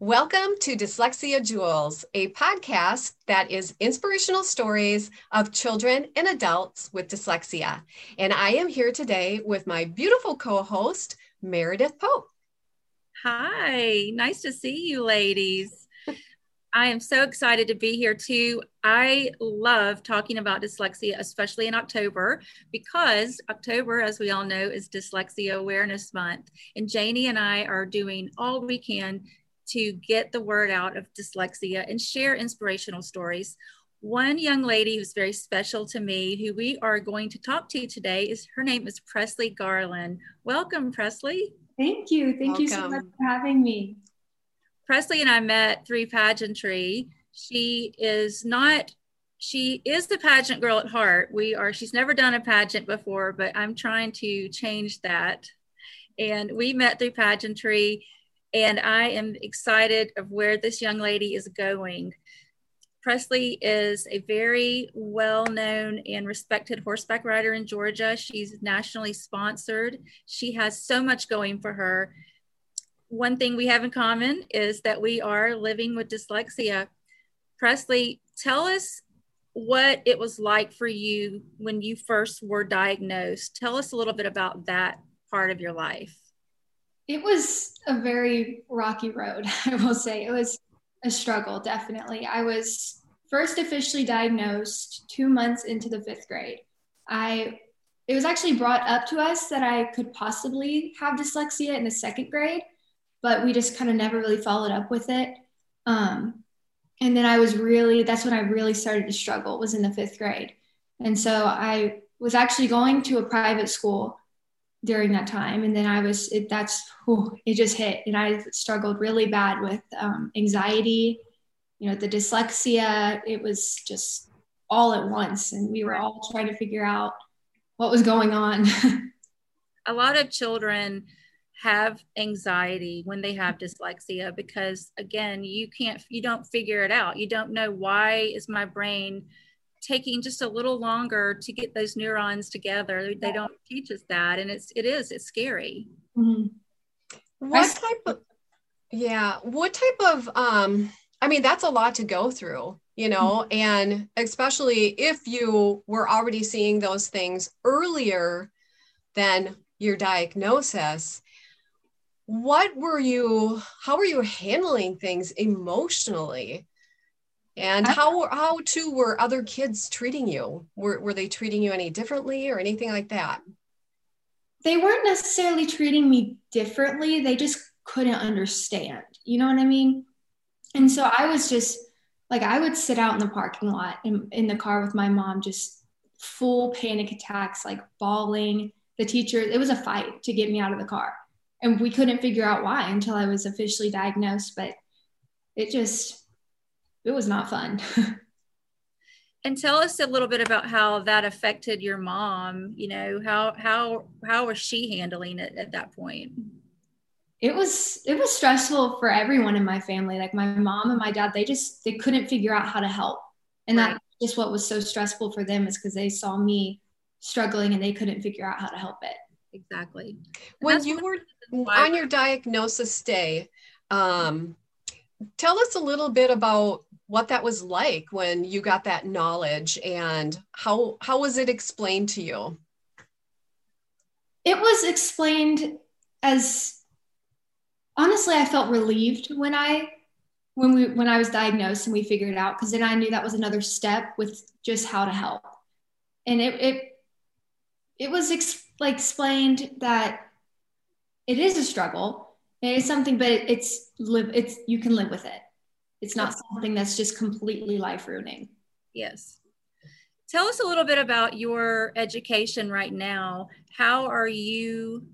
Welcome to Dyslexia Jewels, a podcast that is inspirational stories of children and adults with dyslexia. And I am here today with my beautiful co host, Meredith Pope. Hi, nice to see you, ladies. I am so excited to be here too. I love talking about dyslexia, especially in October, because October, as we all know, is Dyslexia Awareness Month. And Janie and I are doing all we can to get the word out of dyslexia and share inspirational stories. One young lady who's very special to me, who we are going to talk to today, is her name is Presley Garland. Welcome, Presley. Thank you. Thank Welcome. you so much for having me. Presley and I met through pageantry. She is not she is the pageant girl at heart. We are, she's never done a pageant before, but I'm trying to change that. And we met through pageantry and I am excited of where this young lady is going. Presley is a very well known and respected horseback rider in Georgia. She's nationally sponsored. She has so much going for her. One thing we have in common is that we are living with dyslexia. Presley, tell us what it was like for you when you first were diagnosed. Tell us a little bit about that part of your life. It was a very rocky road, I will say. It was a struggle, definitely. I was first officially diagnosed two months into the fifth grade. I it was actually brought up to us that I could possibly have dyslexia in the second grade, but we just kind of never really followed up with it. Um, and then I was really that's when I really started to struggle was in the fifth grade, and so I was actually going to a private school during that time. And then i was it, that's whew, it just hit. And i struggled really bad with um, anxiety you know the dyslexia. It was just all at once. And we were all trying to figure out what was going on. A lot of children have anxiety when they have dyslexia because again you can't you don't figure it out. You don't know why is my brain taking just a little longer to get those neurons together. They don't teach us that, and it's it is it's scary. Mm-hmm. What type of yeah? What type of um? I mean, that's a lot to go through, you know, mm-hmm. and especially if you were already seeing those things earlier than your diagnosis. What were you? How were you handling things emotionally? And how how too were other kids treating you? Were were they treating you any differently or anything like that? They weren't necessarily treating me differently. They just couldn't understand. You know what I mean? And so I was just like I would sit out in the parking lot in, in the car with my mom, just full panic attacks, like bawling. The teacher, it was a fight to get me out of the car. And we couldn't figure out why until I was officially diagnosed. But it just it was not fun. and tell us a little bit about how that affected your mom. You know, how how how was she handling it at that point? It was it was stressful for everyone in my family. Like my mom and my dad, they just they couldn't figure out how to help. And right. that's just what was so stressful for them is because they saw me struggling and they couldn't figure out how to help it. Exactly. when you were on your diagnosis day, um, tell us a little bit about what that was like when you got that knowledge and how how was it explained to you? It was explained as honestly i felt relieved when i when we when i was diagnosed and we figured it out because then i knew that was another step with just how to help. And it it, it was ex- like explained that it is a struggle it is something but it's live it's you can live with it it's not something that's just completely life ruining. Yes. Tell us a little bit about your education right now. How are you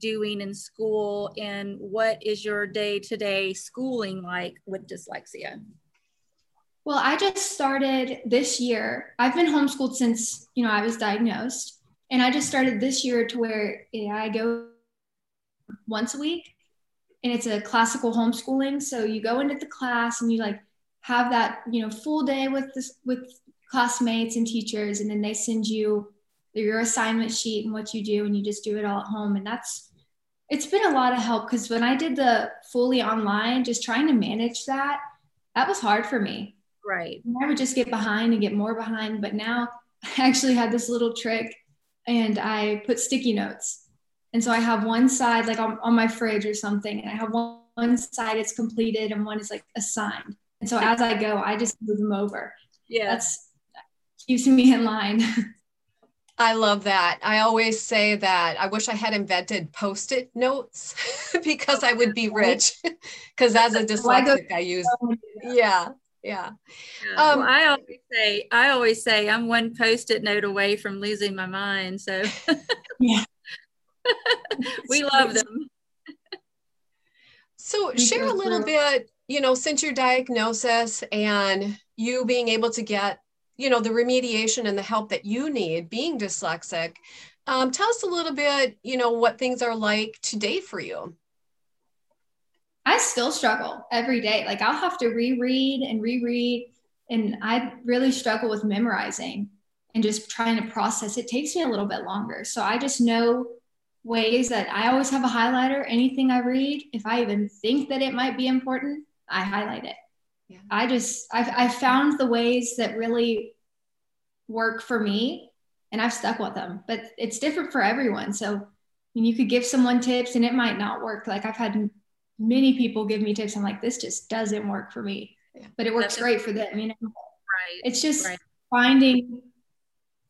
doing in school and what is your day to day schooling like with dyslexia? Well, I just started this year. I've been homeschooled since, you know, I was diagnosed. And I just started this year to where yeah, I go once a week and it's a classical homeschooling. So you go into the class and you like have that, you know, full day with this with classmates and teachers, and then they send you your assignment sheet and what you do, and you just do it all at home. And that's it's been a lot of help because when I did the fully online, just trying to manage that, that was hard for me. Right. I would just get behind and get more behind. But now I actually had this little trick and I put sticky notes. And so I have one side like on, on my fridge or something, and I have one, one side it's completed and one is like assigned. And so as I go, I just move them over. Yeah. That's keeps me in line. I love that. I always say that I wish I had invented post it notes because I would be rich. Because as a dyslexic, I use, yeah, yeah. yeah. Um, well, I always say, I always say, I'm one post it note away from losing my mind. So, yeah, we love them. So, share a little bit, you know, since your diagnosis and you being able to get you know the remediation and the help that you need being dyslexic um, tell us a little bit you know what things are like today for you. I still struggle every day. Like i'll have to reread and reread and i really struggle with memorizing and just trying to process. It takes me a little bit longer. So i just know ways that i always have a highlighter anything i read if i even think that it might be important i highlight it yeah. I just I've, I've found the ways that really work for me and I've stuck with them, but it's different for everyone. So I mean, you could give someone tips and it might not work. Like I've had many people give me tips. I'm like, this just doesn't work for me, yeah. but it works That's great for them. You know, right. It's just right. finding,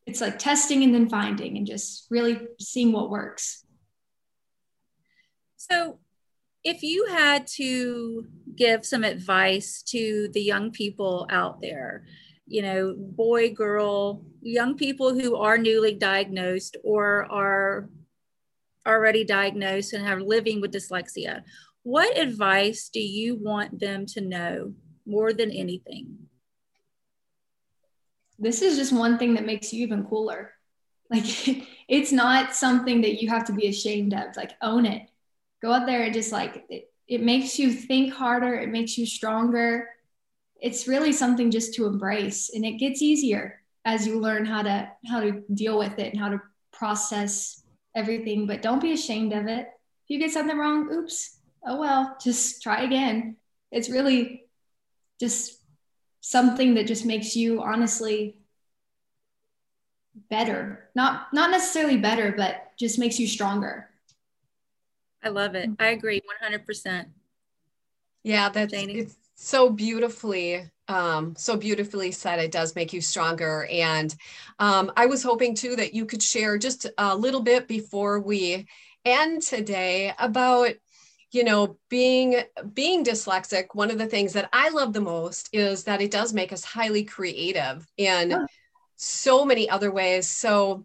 it's like testing and then finding and just really seeing what works. So if you had to give some advice to the young people out there, you know, boy, girl, young people who are newly diagnosed or are already diagnosed and are living with dyslexia, what advice do you want them to know more than anything? This is just one thing that makes you even cooler. Like, it's not something that you have to be ashamed of. Like, own it go out there and just like it, it makes you think harder it makes you stronger. It's really something just to embrace and it gets easier as you learn how to how to deal with it and how to process everything but don't be ashamed of it. If you get something wrong oops oh well just try again. It's really just something that just makes you honestly better. Not not necessarily better but just makes you stronger I love it. I agree 100%. Yeah, that's it's so beautifully um, so beautifully said. It does make you stronger. And um, I was hoping too that you could share just a little bit before we end today about you know being being dyslexic one of the things that i love the most is that it does make us highly creative in yeah. so many other ways so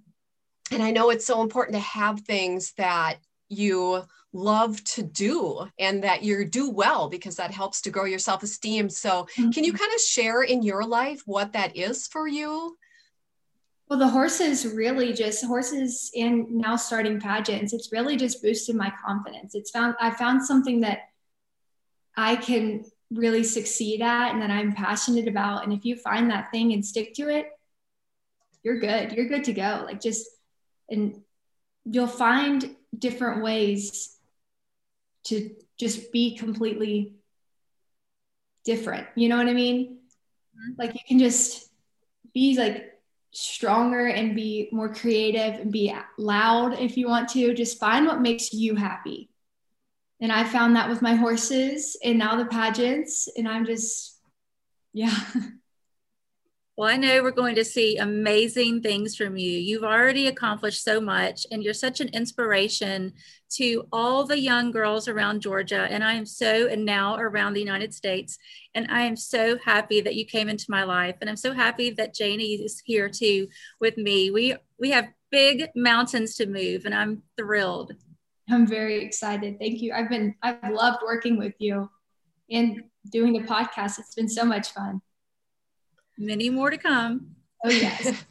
and i know it's so important to have things that you love to do and that you do well because that helps to grow your self-esteem. So mm-hmm. can you mm-hmm. kind of share in your life what that is for you? Well the horses really just horses and now starting pageants. It's really just boosted my confidence. It's found i found something that i can really succeed at and that i'm passionate about. And if you find that thing and stick to it you're good. You're good to go. Like just and you'll find different ways to just be completely different. You know what I mean? Mm-hmm. Like you can just be like stronger and be more creative and be loud if you want to. Just find what makes you happy. And I found that with my horses and now the pageants. And I'm just, yeah. Well, I know we're going to see amazing things from you. You've already accomplished so much, and you're such an inspiration to all the young girls around Georgia. And I am so, and now around the United States. And I am so happy that you came into my life. And I'm so happy that Janie is here too with me. We we have big mountains to move, and I'm thrilled. I'm very excited. Thank you. I've been I've loved working with you and doing the podcast. It's been so much fun. Many more to come. Oh, yes.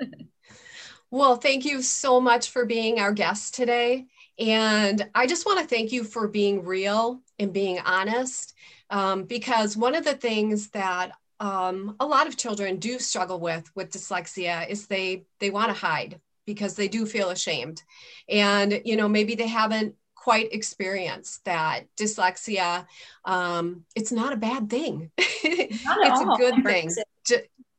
well, thank you so much for being our guest today. And I just want to thank you for being real and being honest, um, because one of the things that um, a lot of children do struggle with with dyslexia is they they want to hide because they do feel ashamed, and you know maybe they haven't quite experienced that dyslexia, um, it's not a bad thing. it's all. a good thing.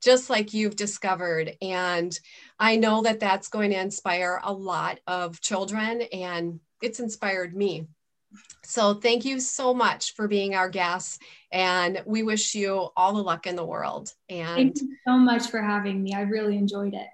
Just like you've discovered. And I know that that's going to inspire a lot of children, and it's inspired me. So, thank you so much for being our guest, and we wish you all the luck in the world. And thank you so much for having me. I really enjoyed it.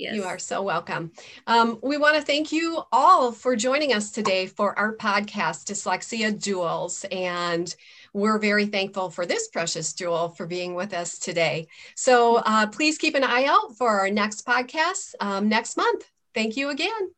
Yes. You are so welcome. Um, we want to thank you all for joining us today for our podcast, Dyslexia Jewels. And we're very thankful for this precious jewel for being with us today. So uh, please keep an eye out for our next podcast um, next month. Thank you again.